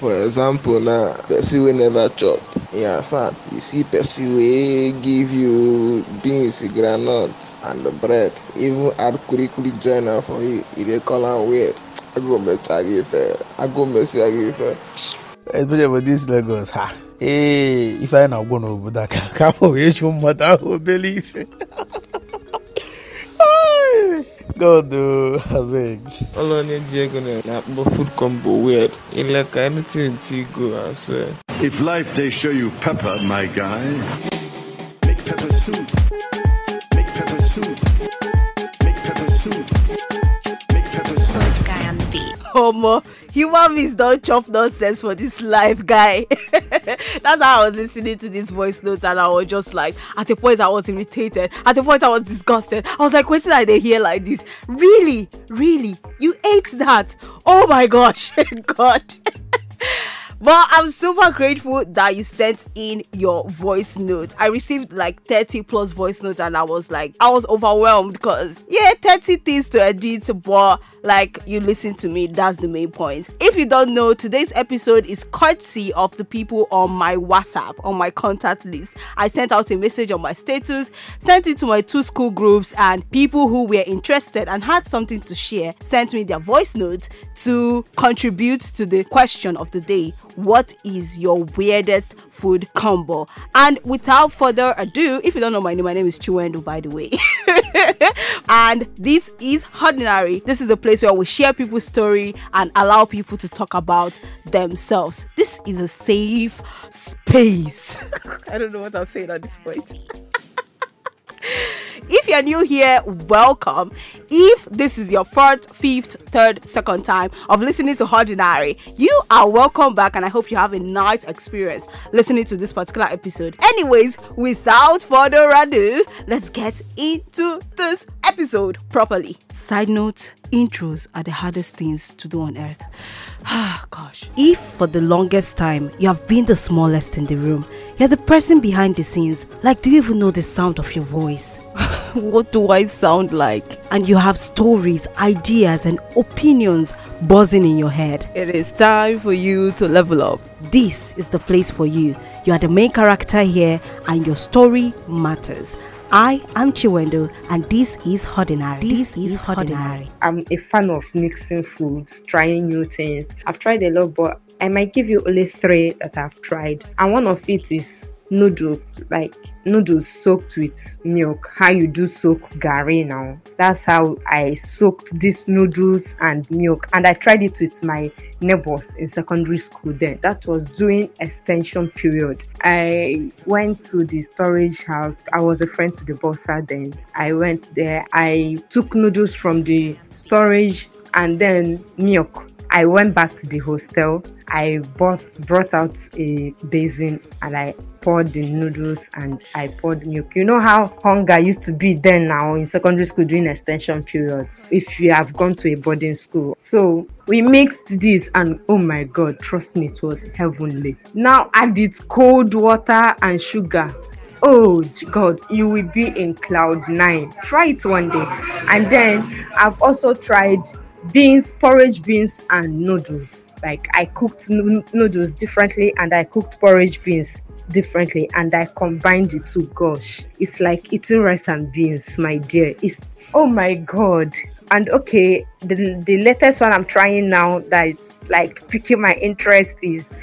For example, now person wey never chop yeah, sir. you see person wey give you beans, groundnut and bread, even add kulikuli join am for you, you dey call am weird. Agometa gị ife, agomesi gị ife. especially for this Lagos ha ee ife anyị na-agwọ n'obodo a ka ka afọ wee chụ mmadụ ahụ obere ife Ai, God o oh, abeg Ụlọ na-eji ego na- na-akpọ food combo weird. Ileka anything fit go, I swear. If life they show you pepper, my guy, make pepper soup. Homo, human beings don't chop nonsense for this life, guy. That's how I was listening to these voice notes, and I was just like, at a point, I was irritated. At a point, I was disgusted. I was like, wait till I they hear like this. Really, really, you ate that? Oh my gosh, God. But I'm super grateful that you sent in your voice note. I received like 30 plus voice notes and I was like, I was overwhelmed because, yeah, 30 things to edit, but like you listen to me, that's the main point. If you don't know, today's episode is courtesy of the people on my WhatsApp, on my contact list. I sent out a message on my status, sent it to my two school groups, and people who were interested and had something to share sent me their voice notes to contribute to the question of the day what is your weirdest food combo? And without further ado, if you don't know my name, my name is Chuendo, by the way. and this is Ordinary. This is a place where we share people's story and allow people to talk about themselves. This is a safe space. I don't know what I'm saying at this point. If you're new here, welcome. If this is your fourth, fifth, third, second time of listening to Ordinary, you are welcome back and I hope you have a nice experience listening to this particular episode. Anyways, without further ado, let's get into this episode properly. Side note intros are the hardest things to do on earth. Ah, gosh. If for the longest time you have been the smallest in the room, you're the person behind the scenes, like, do you even know the sound of your voice? what do I sound like? And you have stories, ideas, and opinions buzzing in your head. It is time for you to level up. This is the place for you. You are the main character here, and your story matters. I am Chiwendo, and this is Ordinary. This, is Ordinary. I'm a fan of mixing foods, trying new things. I've tried a lot, but I might give you only three that I've tried. And one of it is noodles, like noodles soaked with milk. How you do soak gari now. That's how I soaked these noodles and milk. And I tried it with my neighbors in secondary school then. That was during extension period. I went to the storage house. I was a friend to the bossa then. I went there. I took noodles from the storage and then milk. I went back to the hostel. I bought brought out a basin and I poured the noodles and I poured milk. You know how hunger used to be then now in secondary school during extension periods if you have gone to a boarding school. So we mixed this and oh my god, trust me, it was heavenly. Now add it cold water and sugar. Oh God, you will be in cloud nine. Try it one day. And then I've also tried beans, porridge beans, and noodles. Like I cooked noo- noodles differently and I cooked porridge beans differently and I combined the two. Gosh, it's like eating rice and beans, my dear. It's oh my god. And okay, the the latest one I'm trying now that is like piquing my interest is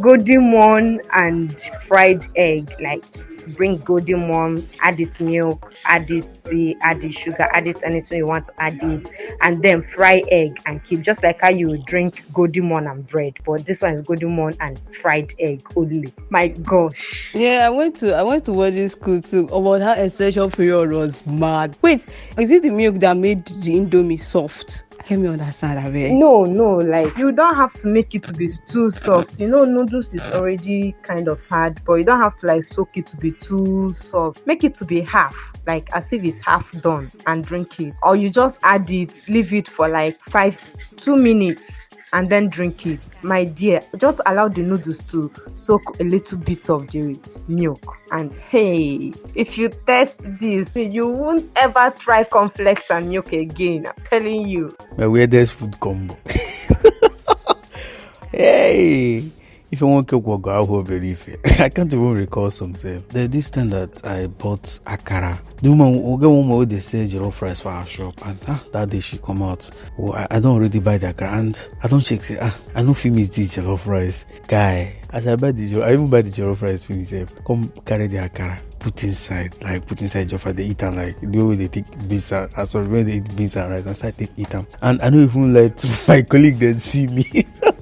golden morn and fried egg. Like bring golden morn, add it milk, add it tea, add it sugar, add it anything you want to add it, and then fry egg and keep just like how you drink golden morn and bread. But this one is golden morn and fried egg only. My gosh. Yeah, I went to I went to wedding school too. Oh, About how essential period was mad. Wait, is it the milk that made the indomie soft? Let me understand. No, no, like you don't have to make it to be too soft. You know, noodles is already kind of hard, but you don't have to like soak it to be too soft. Make it to be half, like as if it's half done, and drink it. Or you just add it, leave it for like five, two minutes. And then drink it, my dear. Just allow the noodles to soak a little bit of the milk. And hey, if you test this, you won't ever try cornflakes and milk again. I'm telling you. my weirdest food combo hey if you want cook go I will believe it. I can't even recall some self. There's this time that I bought akara. The woman will get one more they say jollof rice for our shop and ah, that day she come out. Oh, I, I don't already buy the akara and I don't check say ah I know feel miss this jollof rice. Guy, as I buy the jollof, I even buy the jollof rice finish sef. Come carry the akara. Put inside, like put inside jollof they eat am like the way they take beans and as well when they eat beans and rice, and start take eat am. And I don't even let my colleague then see me.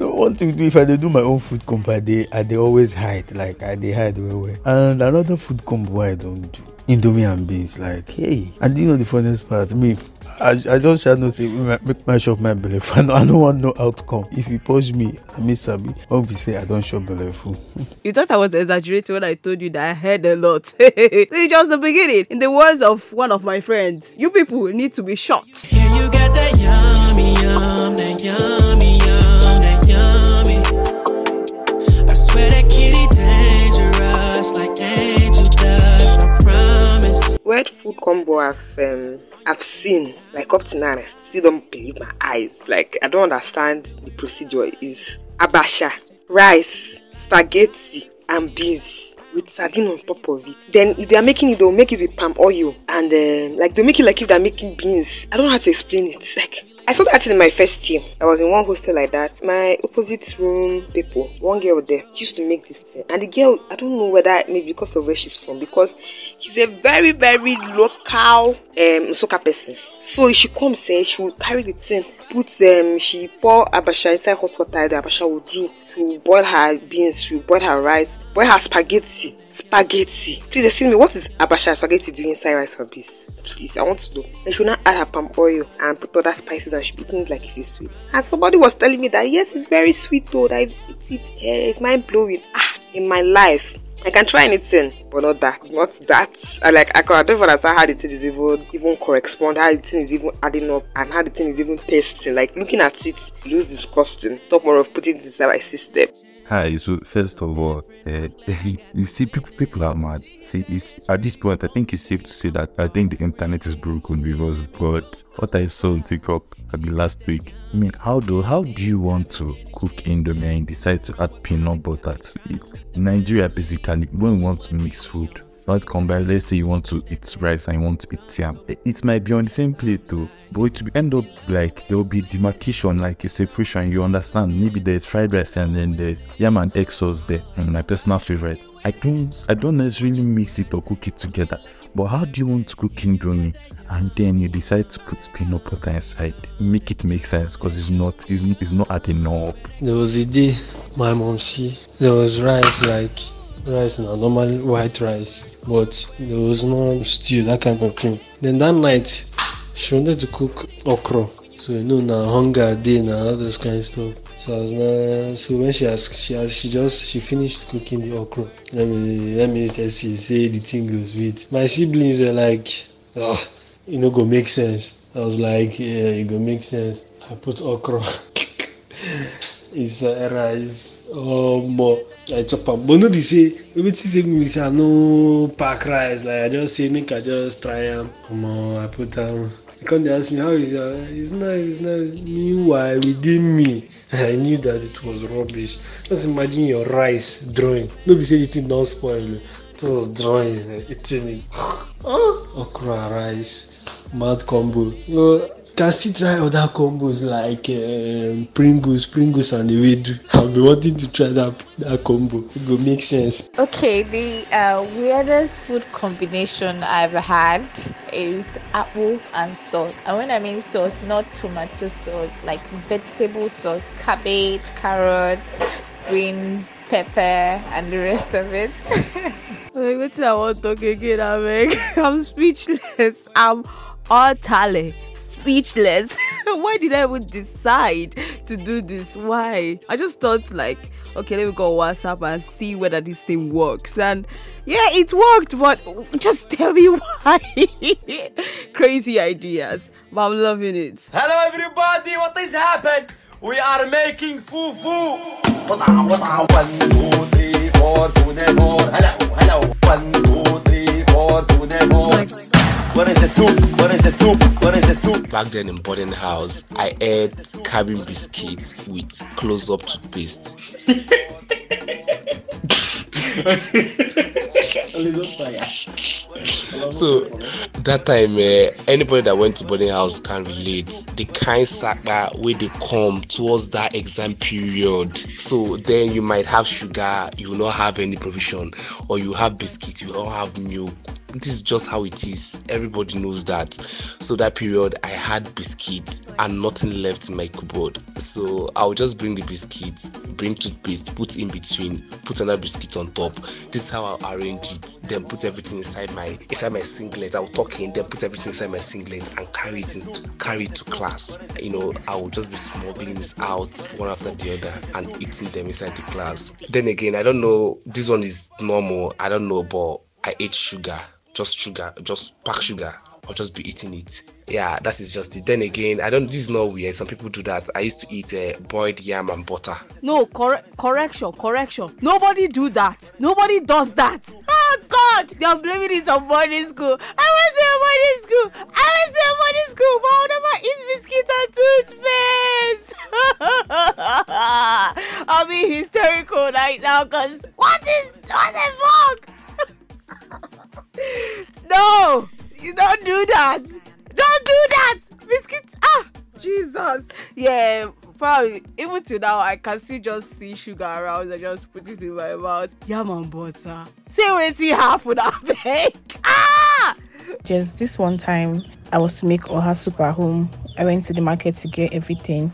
you know, one thing if I dey do my own food combo, I dey I dey always hide. Like I dey hide well well. And another food combo wey I don do. Indomie and beans, like hey, and you know the funniest part, me, I, I just shall not say make, make my shop my belly I no, I don't want no outcome. If you push me, I miss Sabi. When we say I don't shop belly full. You thought I was exaggerating when I told you that I heard a lot. this is just the beginning. In the words of one of my friends, you people need to be shot. Can you get that yummy, yum, that yum, swear that kitty dangerous, like angel dust, I promise. Weird food combo I've um, I've seen like up to now I still don't believe my eyes. Like I don't understand the procedure is abacha, rice, spaghetti, and beans with sardine on top of it. Then if they are making it, they'll make it with palm oil and um, like they'll make it like if they're making beans. I don't know how to explain it. It's like I saw that in my first year. I was in one hostel like that. My opposite room people, one girl there, used to make this thing. And the girl, I don't know whether maybe because of where she's from, because she's a very, very local um soccer person. So she comes say she will carry the thing, put um she pour abacha inside hot water, the abacha will do. Will boil her beans, will boil her rice, boil her spaghetti. Spaghetti. Please excuse me, what is abacha spaghetti doing inside rice and beans? Please, I want to know. She will not add her palm oil and put other spices and she be eating it like it's sweet. And somebody was telling me that yes, it's very sweet though. That I've eat it, eh, it's mind blowing. Ah, in my life. I can try anything, but not that. Not that. I like I, can, I don't understand how the thing is even even correspond, how the thing is even adding up, and how the thing is even tasting. Like looking at it, it looks disgusting. Talk more of putting it inside my system. Hi, so first of all, uh, you see, people, people are mad. See, at this point, I think it's safe to say that I think the internet is broken because, but what I saw on TikTok last week, I mean, how do how do you want to cook indomie and decide to add peanut butter to it? Nigeria, basically, when we want to mix food, not combine. Let's say you want to eat rice and you want to eat yam. It might be on the same plate though, but it will end up like there will be demarcation, like a separation. You understand? Maybe there's fried rice and then there's yam and egg sauce there. And my personal favorite. I don't, I don't necessarily mix it or cook it together. But how do you want to cook indomie and then you decide to put peanut butter inside? Make it make sense because it's not, it's, it's not adding up. There was a day my mom see there was rice like rice now normal white rice but there was no stew that kind of thing. Then that night she wanted to cook okra. So you know na hunger dey na all those kind of stuff. So as na so when she asked she has she just she finished cooking the okra. Let me let me test you say the thing goes with. my siblings were like ah e no go make sense. I was like yeah e go make sense. I put okra. It's uh, rice omo i chop am but no be say wetin say me say i no pack rice like i just say make i just try am. Omo i put am. He come dey ask me how is your it's nice it's nice. Meanwhile within me i knew that it was rubbish. Just imagine your rice drawing. No be say the thing don spoil it was drawing eating it. Ah okra rice mad combo. Well can still try other combos like um, Pringles, Pringles and Ewedu. I've been wanting to try that that combo. It go make sense. Okay, the uh, weirdest food combination I've had is apple and sauce. And when I mean sauce, not tomato sauce, like vegetable sauce, cabbage, carrots, green pepper, and the rest of it. Like, wetin I wan talk again, abeg? I'm speechless. I'm utterly speechless. Why did I even decide to do this? Why? I just thought like, okay, let me go on WhatsApp and see whether this thing works. And yeah, it worked, but just tell me why. Crazy ideas, but I'm loving it. Hello everybody, what is happened? We are making foo fufu. What is the soup? What is the soup? What is the soup? Back then in boarding house, I ate cabin biscuits with close-up toothpaste. so that time uh, anybody that went to boarding house can relate the kind sapa wey dey come towards that exam period so then you might have sugar you will not have any provision or you have biscuit you don't have milk this is just how it is. Everybody knows that. So that period i had biscuits and nothing left in my cupboard. So i'll just bring the biscuits bring toothpaste put in between put another biscuit on top. This is how i'll arrange it. Then put everything inside my inside my singlet. I'll tuck in then put everything inside my singlet and carry it carry it to class. You know i will just be smuggling this out one after the other and eating them inside the class. Then again i don't know this one is normal. I don't know but i ate sugar just sugar just pack sugar i'll just be eating it yeah that is just it then again i don't this is not weird some people do that i used to eat uh, boiled yam and butter No, corre- correction, correction. Nobody do that. Nobody does that. Oh God, they're blaming it on boarding school. I went to a boarding school. I went to a boarding school, but I'll never eat biscuits and toothpaste. I'll be hysterical right now, cause what is what the fuck? No, you don't do that. Don't do that. Biscuits. Ah, Jesus. Yeah, probably even till now I can still just see sugar around and just put it in my mouth. Yam and butter. Say wetin happen abeg. Ah! Just this one time, I was to make oha soup at home. I went to the market to get everything.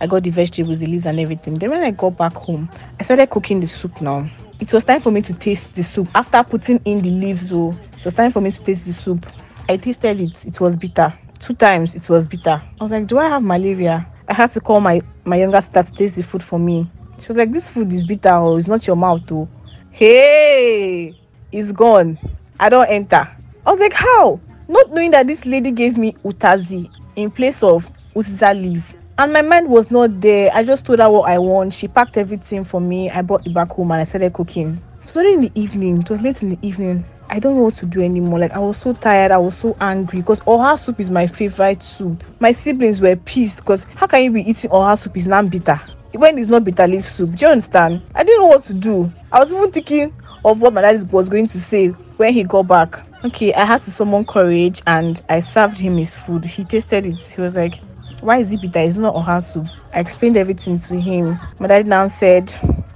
I got the vegetables, the leaves, and everything. Then when I got back home, I started cooking the soup now. It was time for me to taste the soup. After putting in the leaves, oh, it was time for me to taste the soup. I tasted it. It was bitter. Two times it was bitter. I was like, do I have malaria? I had to call my my younger sister to taste the food for me. She was like, this food is bitter. Oh, it's not your mouth, oh. Hey, it's gone. I don't enter. I was like, how? Not knowing that this lady gave me utazi in place of uziza leaf. And my mind was not there. I just told her what I want. She packed everything for me. I brought it back home and I started cooking. So in the evening, it was late in the evening. I don't know what to do anymore. Like I was so tired, I was so angry because oha soup is my favorite soup. My siblings were pissed because how can you be eating oha soup is not bitter when it's not bitter leaf soup? Do you understand? I didn't know what to do. I was even thinking of what my dad was going to say when he got back. Okay, I had to summon courage and I served him his food. He tasted it. He was like, "Why is it bitter? It's not oha soup." I explained everything to him. My dad now said,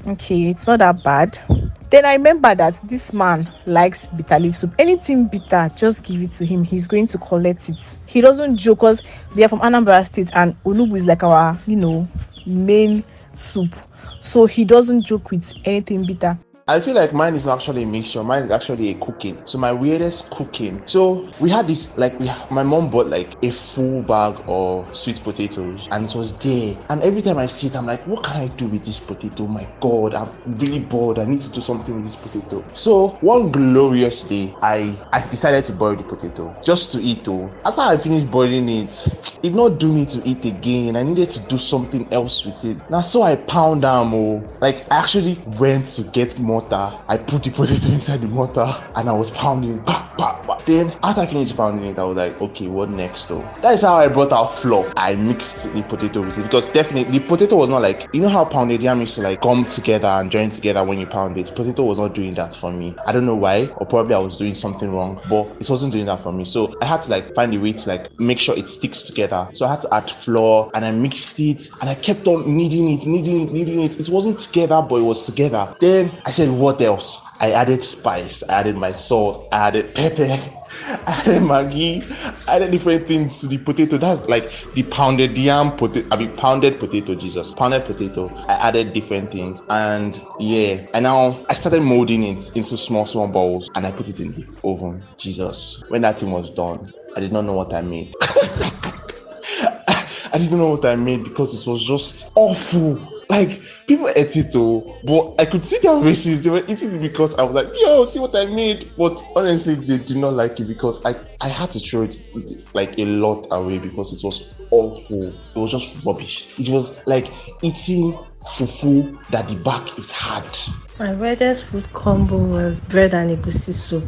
"Okay, it's not that bad." Then I remember that this man likes bitter leaf soup. Anything bitter, just give it to him. He's going to collect it. He doesn't joke because we are from Anambra State and Onugbu is like our, you know, main soup. So he doesn't joke with anything bitter. I feel like mine is actually a mixture. Mine is actually a cooking. So my weirdest cooking. So we had this like we my mom bought like a full bag of sweet potatoes and it was there. And every time I see it, I'm like, what can I do with this potato? My God, I'm really bored. I need to do something with this potato. So one glorious day, I I decided to boil the potato just to eat though. After I finished boiling it, it not do me to eat again. I needed to do something else with it. Now so I pound them oh. Like I actually went to get mortar. I put the potato inside the mortar and I was pounding. Bah, bah, bah. Then after I finished pounding it, I was like, okay, what next though? That is how I brought out flour. I mixed the potato with it because definitely the potato was not like you know how pounded yam used to like come together and join together when you pound it. Potato was not doing that for me. I don't know why, or probably I was doing something wrong, but it wasn't doing that for me. So I had to like find a way to like make sure it sticks together. So I had to add flour and I mixed it and I kept on kneading it, kneading it, kneading it. It wasn't together, but it was together. Then I said, what else? I added spice, I added my salt, I added pepper, I added Maggi, I added different things to the potato. That's like the pounded yam potato. I mean, pounded potato, Jesus, pounded potato. I added different things, and yeah, and now I started molding it into small, small balls, and I put it in the oven. Jesus, when that thing was done, I did not know what I made. I didn't know what I made because it was just awful. Like people ate it though, but I could see their faces. They were eating it because I was like, "Yo, see what I made." But honestly, they did not like it because I I had to throw it like a lot away because it was awful. It was just rubbish. It was like eating fufu that the back is hard. My weirdest food combo was bread and egusi soup.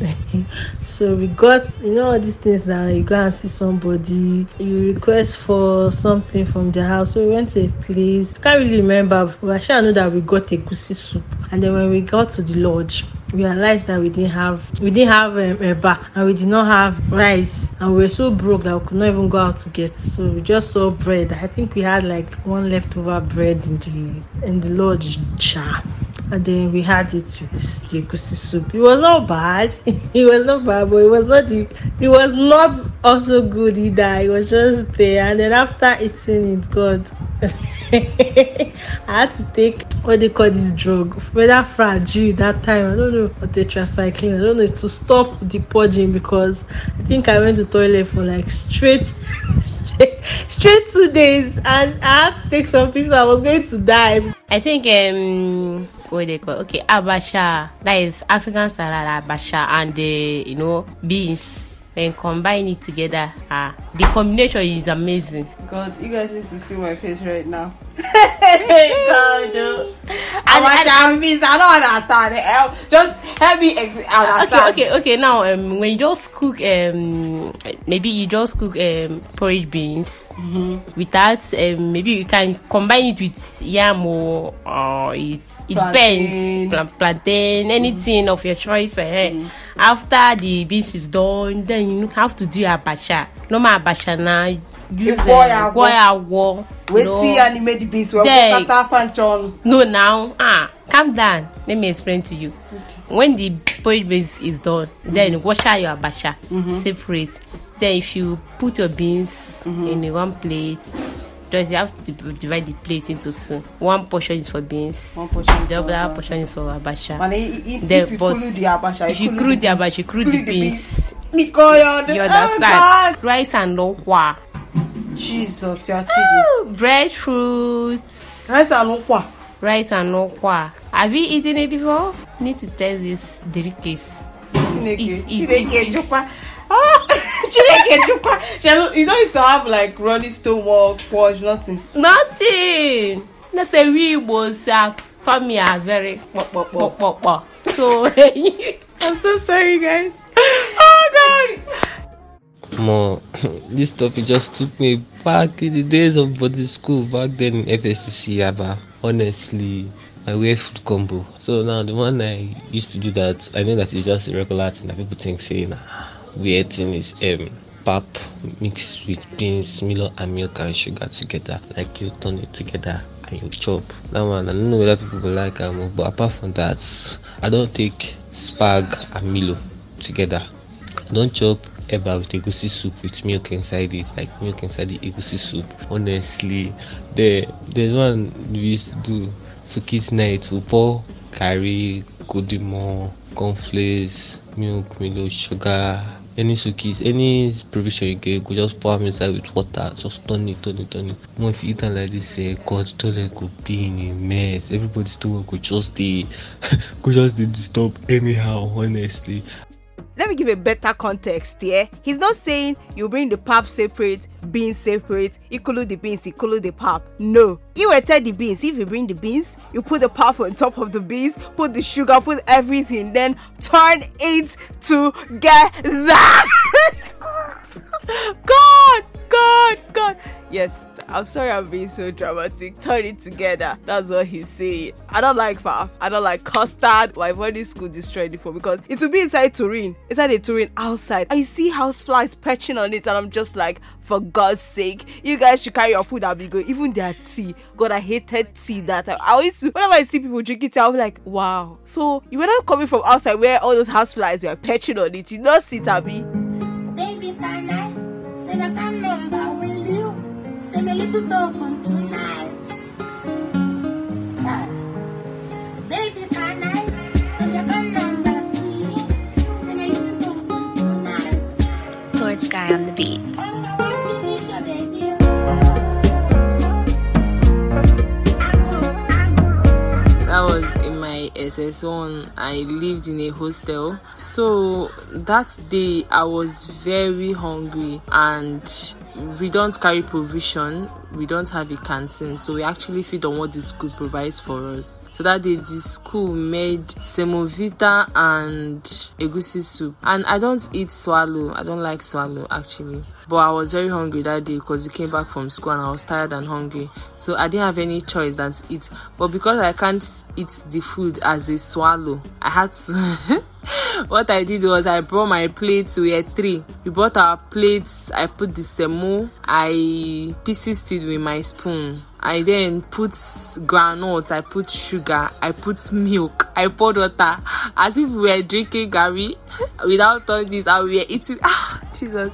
so we got you know all these things now you go and see somebody you request for something from the house. So we went to a place I can't really remember but i sure know that we got egusi soup. And then when we got to the lodge we realized that we didn't have we didn't have um, eba and we did not have rice and we were so broke that we could not even go out to get. So we just saw bread. I think we had like one leftover bread in the in the lodge and then we had it with the egusi soup. It was not bad. It was not bad but it was not the it was not also good either. It was just there. And then after eating it god i had to take what they call this drug whether Flagyl that time. I don't know or tetracycline. I don't know to stop the purging because i think i went to toilet for like straight straight straight two days. And i had to take something that i was going to die. I think um what they call okay abacha that is African salad abacha and uh, you know beans and combine it together ah the combination is amazing. God, you guys need to see my face right now. God, no. And, and, and means I don't understand. Help, just help me ex- understand. okay okay okay now um when you just cook um maybe you just cook um porridge beans Mm-hmm. without um maybe you can combine it with yam or or it it depends Pla- plantain anything of your choice eh. after the beans is done then you have to do abacha. Normal abacha na use um, yawo. ikwo yawo, you Wetin know. animate the beans well. Then- no now ah calm down. Let me explain to you. When the porridge base is done then wash out your abacha Mhm. separate. Then if you put your beans in a one plate just you have to div- divide the plate into two. One portion is for beans. One portion the other portion is for abacha. And if Then, you but the abacha, if you you kulu the abacha you kulu the beans. Nikoyo, you oh, understand? God. rice and okwa. Jesus, you're kidding. bread fruits rice and okwa. Rice and okwa. Have you eaten it before? Need to test this delicacy. Chineke, Chineke Ejikwa. Ah, Chineke. Shall- You don't need to have like running stomach, purge, nothing. nothing. No say we igbos are come here very kpokpokpo so i'm so sorry guys. Oh god. More this topic just took me back in the days of body school back then in fscc yaba honestly i wear food combo. So now the one i used to do that i know that it's just a regular thing that people think say nah weird thing is um pap mixed with beans milo and milk and sugar together. Like you turn it together and you chop. That one i don't know whether people go like am but apart from that i don't take spag and milo together. I don't chop eba with egusi soup with milk inside it like milk inside the egusi soup honestly. There there's one we used to do so kids night we pour curry godimo cornflakes milk milo sugar any sukis any provision you get go just pour am inside with water just turn it turn it turn it. If you eat am like this eh god toilet go be in a mess. Everybody stomach go just dey go just dey disturb anyhow honestly let me give a better context here. He's not saying you bring the pap separate, beans separate, include the beans, include the pap. No. You tell the beans. If you bring the beans, you put the pap on top of the beans, put the sugar, put everything, then turn it together. God, God, God. Yes, I'm sorry I'm being so dramatic. Turn it together. That's what he's saying. I don't like pap. I don't like custard. My body school destroyed it for because it will be inside Turin, inside a Turin outside. I see house flies perching on it, and I'm just like, for God's sake, you guys should carry your food and be good. Even their tea. God, I hated tea that time. I always whenever I see people drinking tea, I'm like, wow. So you were not coming from outside where all those house flies were perching on it. You not see Tabby. Baby, little tonight. Lord Sky on the beat. that was in my ss1 i lived in a hostel so that day i was very hungry and we don't carry provision we don't have a canteen so we actually feed on what the school provides for us. So that day the school made semovita and egusi soup. And i don't eat swallow i don't like swallow actually. But i was very hungry that day because we came back from school and i was tired and hungry. So i didn't have any choice than to eat. But because i can't eat the food as a swallow i had to what I did was I brought my plates. We had three. We brought our plates. I put the semo. I pieces it with my spoon. I then put granite. I put sugar. I put milk. I poured water as if we were drinking gari without all this. And we were eating. Ah, Jesus!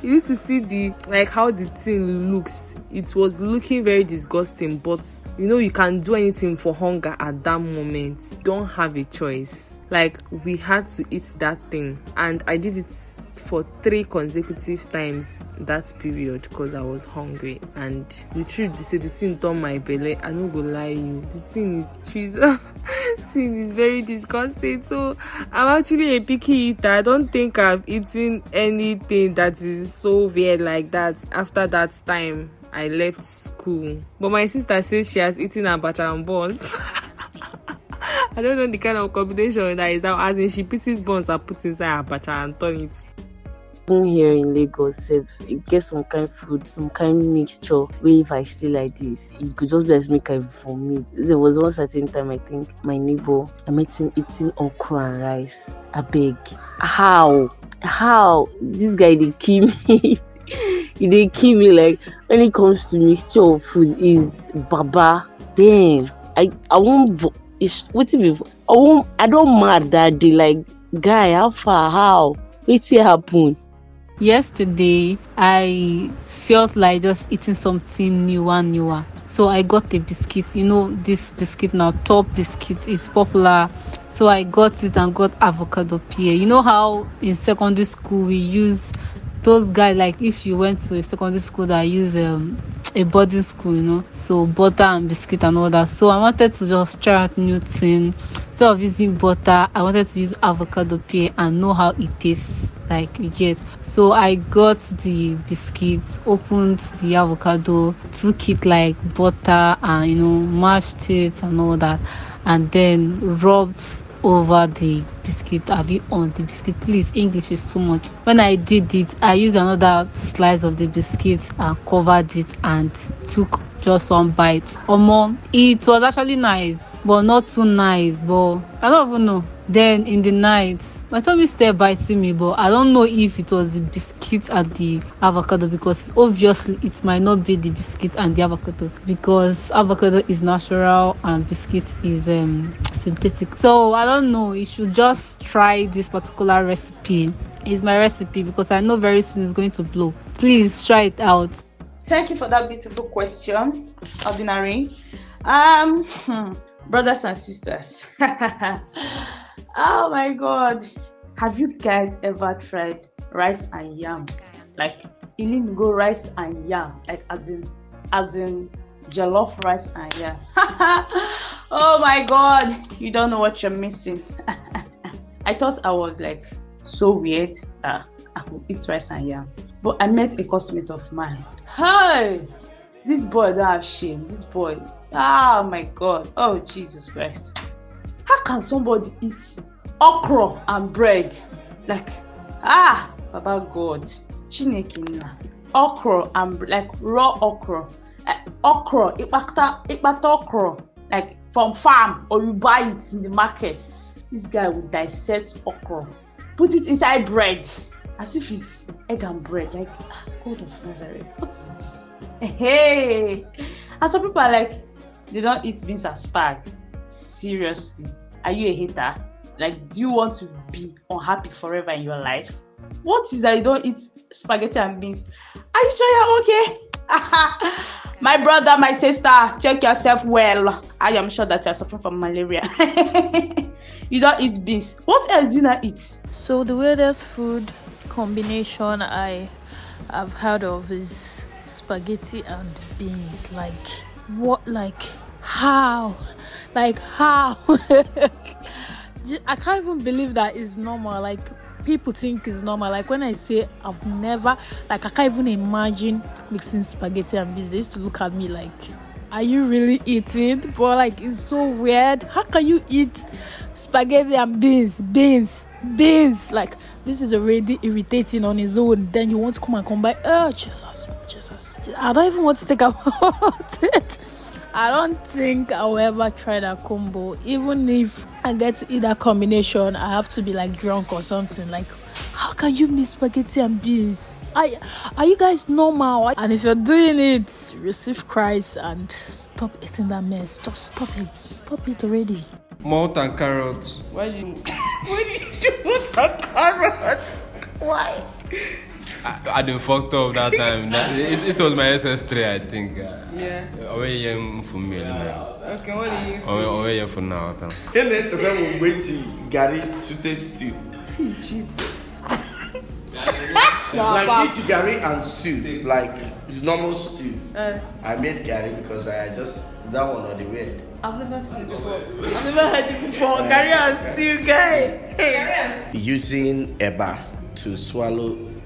You need to see the like how the thing looks. It was looking very disgusting, but you know you can do anything for hunger at that moment. Don't have a choice. Like we had to eat that thing, and I did it for three consecutive times that period because I was hungry. And the truth be said, the thing turn my belly. I no go lie you. The thing is Jesus. thing is very disgusting. So I'm actually a picky eater. I don't think I've eaten anything that is so weird like that after that time. I left school. But my sister says she has eaten abacha and buns. I don't know the kind of combination that is now as in she pieces buns are put inside abacha and turn it. Here in lagos e get some kind of food some kind of mixture wey if i see like this it could just be like make i vomit there was one certain time i think my neighbor i met him eating okra and rice. Abeg how? How? This guy dey kill me. Dey kill me like when it comes to mixture of food is baba. Damn i i wan vo is wetin be i wan i don mad that day like guy how far? How? Wetin happen. Yesterday, I felt like just eating something newer, and newer. So I got a biscuit. You know, this biscuit now, top biscuit, is popular. So I got it and got avocado pear. You know how in secondary school we use those guys like if you went to a secondary school that use um, a boarding school, you know, so butter and biscuit and all that. So I wanted to just try out new thing. Instead of using butter, I wanted to use avocado pear and know how it tastes like you get. So I got the biscuit, opened the avocado, took it like butter and you know, mashed it and all that, and then rubbed over the biscuit. I be on the biscuit. Please english is too much. When i did it i used another slice of the biscuit and covered it and took just one bite. Omo it was actually nice but not too nice but i don't even know. Then in the night my tummy still biting me but i don't know if it was the biscuit and the avocado because obviously it might not be the biscuit and the avocado because avocado is natural and biscuit is um synthetic so i don't know you should just try this particular recipe it's my recipe because i know very soon it's going to blow please try it out Thank you for that beautiful question, Ordinary. Um, hmm, brothers and sisters. oh my God. Have you guys ever tried rice and yam? Like, go rice and yam, like as in, as in jollof rice and yam. oh my God. You don't know what you're missing. I thought I was like so weird that I could eat rice and yam. But I met a classmate of mine. Hey, this boy don't have shame. This boy, oh my God, oh Jesus Christ! How can somebody eat okra and bread? Like, ah, Baba God, Chineke nna. Okra and like raw okra, uh, okra, ikpata ikpata okra, like from farm or you buy it in the market. This guy will dissect okra, put it inside bread as if it's egg and bread like ah, god of nazareth what is this? Hey! And some people are like they don't eat beans and spag. Seriously are you a hater? Like do you want to be unhappy forever in your life? What is that you don't eat spaghetti and beans? Are you sure you're okay my brother my sister check yourself well i am sure that you're suffering from malaria you don't eat beans what else do you not eat So the weirdest food combination I have heard of is spaghetti and beans. Like what? Like how? Like how? I can't even believe that is normal. Like people think it's normal. Like when I say I've never, like I can't even imagine mixing spaghetti and beans. They used to look at me like, "Are you really eating?" But like it's so weird. How can you eat spaghetti and beans, beans, beans? Like this is already irritating on its own. Then you want to come and combine? Oh Jesus, Jesus! I don't even want to think about it. I don't think I'll ever try that combo. Even if I get to eat that combination, I have to be like drunk or something. Like, how can you miss spaghetti and beans? Are, are you guys normal? And if you're doing it, receive Christ and stop eating that mess. Just stop it. Stop it already. Malt and carrots. Why did you? Why did you put a carrot? Why? I, I done fucked up that time. That, it, it was my SS3, I think. Uh, Yeah. Away yam for me. Okay, what do you? Away away yam for now. Ihe na-echekwa m mgbe ji garri sute stew. Jesus. like eat garri and stew, like the normal stew. Uh, I made garri because I just that one or the way. I've never seen it before. I've never heard it before. Carry on, stew guy. On. Using eba to swallow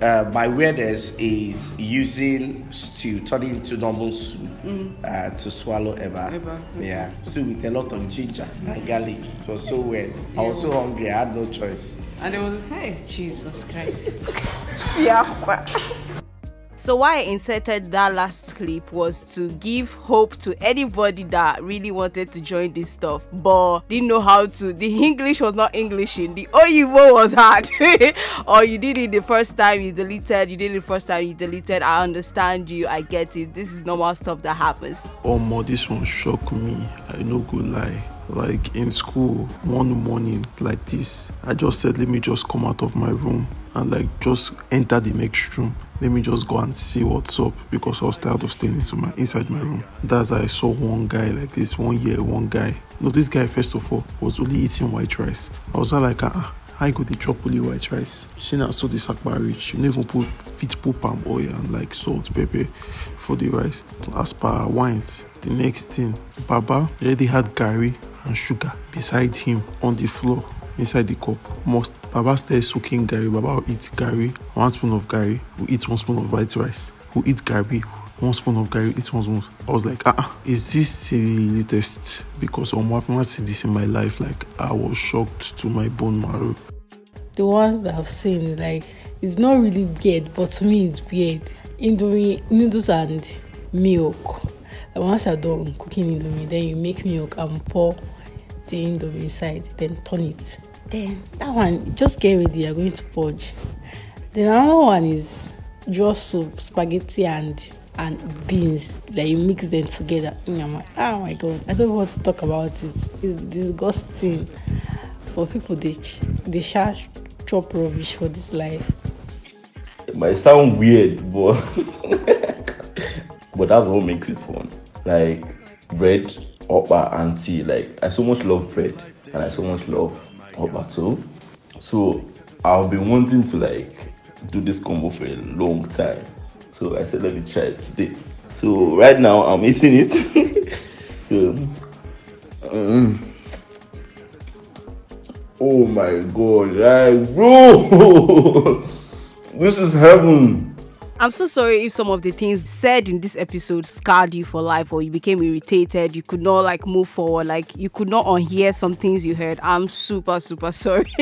Uh, my weirdest is using stew, turning into normal soup uh, to swallow ever. Eba, Yeah, stew with a lot of ginger and garlic. It was so weird. I was so hungry, I had no choice. And they was, hey, Jesus Christ. So why I inserted that last clip was to give hope to anybody that really wanted to join this stuff but didn't know how to. The English was not Englishing. The Oyibo was hard. or oh, you did it the first time you deleted. You did it the first time you deleted. I understand you. I get it. This is normal stuff that happens. Omo, this one shock me. I no go lie. Like in school, one morning like this, I just said, let me just come out of my room and like just enter the next room. Let me just go and see what's up because I was tired of staying into my inside my room. That's how I saw one guy like this, one year, one guy. No, this guy first of all was only eating white rice. I was like, ah, I go the chop only white rice. She now saw the sakpa rich. You never put fit put palm oil and like salt, pepper for the rice. As per wines, the next thing, Baba already had garri and sugar beside him on the floor inside the cup. Must Baba started soaking Gary. Baba will eat Gary, one spoon of Gary, will eat one spoon of white rice, will eat Gary, one spoon of Gary, eat one spoon. I was like, ah, uh is this the latest? Because um, I've never seen this in my life. Like, I was shocked to my bone marrow. the ones that I've seen, like it's not really weird, but to me it's weird. Indomie noodles and milk. And once you're done cooking indomie, then you make milk and pour the indomie inside, then turn it. Then that one, just get ready, you're going to purge. Then another one is draw soup, spaghetti and and beans. Then you mix them together. Mm, I'm like, Oh my god, I don't want to talk about it. It's disgusting. But people they they share chop rubbish for this life. It might sound weird, but but that's what makes it fun. Like bread, oppa, and tea. Like I so much love bread, and I so much love too. So I've been wanting to like do this combo for a long time. So I said, let me try it today. So right now I'm eating it. so, mm. oh my god, like bro, this is heaven. I'm so sorry if some of the things said in this episode scarred you for life or you became irritated, you could not like move forward, like you could not unhear some things you heard. I'm super, super sorry.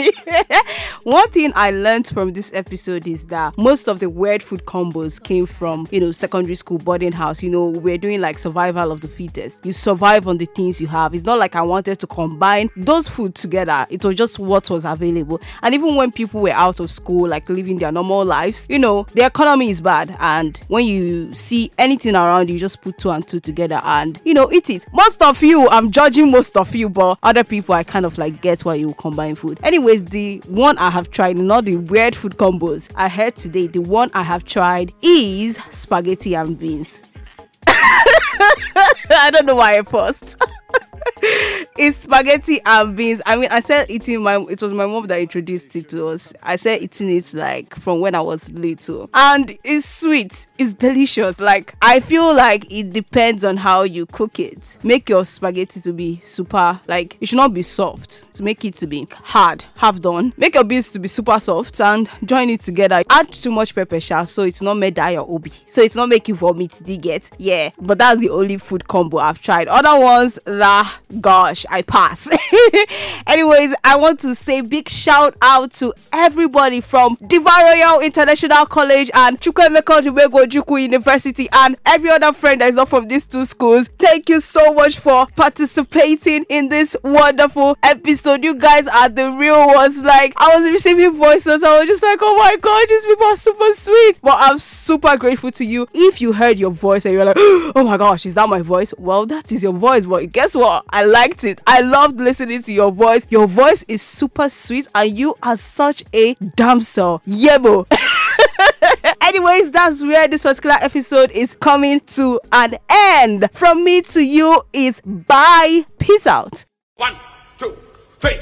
One thing I learned from this episode is that most of the weird food combos came from, you know, secondary school, boarding house. You know, we're doing like survival of the fittest. You survive on the things you have. It's not like I wanted to combine those food together. It was just what was available. And even when people were out of school, like living their normal lives, you know, the economy is bad. And when you see anything around, you just put two and two together and, you know, eat it. Most of you, I'm judging most of you, but other people, I kind of like get why you combine food. Anyways, the one I have tried, not the weird food combos I heard today, the one I have tried is spaghetti and beans. I don't know why I paused. is spaghetti and beans. I mean, I said eating my. It was my mom that introduced it to us. I said eating it like from when I was little, and it's sweet. It's delicious. Like I feel like it depends on how you cook it. Make your spaghetti to be super. Like it should not be soft. To make it to be hard, half done. Make your beans to be super soft and join it together. Add too much pepper, sha, so it's not made die your obi. So it's not make you vomit. You get? Yeah, but that's the only food combo I've tried. Other ones, lah, gosh, I pass. Anyways, I want to say big shout out to everybody from Diva Royal International College and Chukwuemeka Odumegwu Ojukwu University and every other friend that is not from these two schools. Thank you so much for participating in this wonderful episode. You guys are the real ones. Like, I was receiving voices, I was just like, oh my god, these people are super sweet. But I'm super grateful to you. If you heard your voice and you're like, oh my gosh, is that my voice? Well, that is your voice. But guess what? I liked it. I loved listening to your voice. Your voice is super sweet and you are such a damsel. Yebo. Anyways, that's where this particular episode is coming to an end. From me to you is bye. Peace out. One, two, three.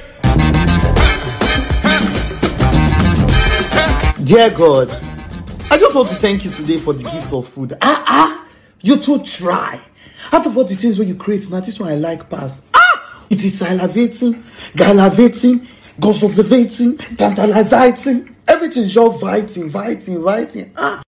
Dear God, I just want to thank you today for the gift of food. Ah, ah, you too try. Out of all the things when you create, now this one I like pass. Ah, it is salivating, galavating, gossipulating, tantalizing. Everything just inviting, inviting, inviting. Ah.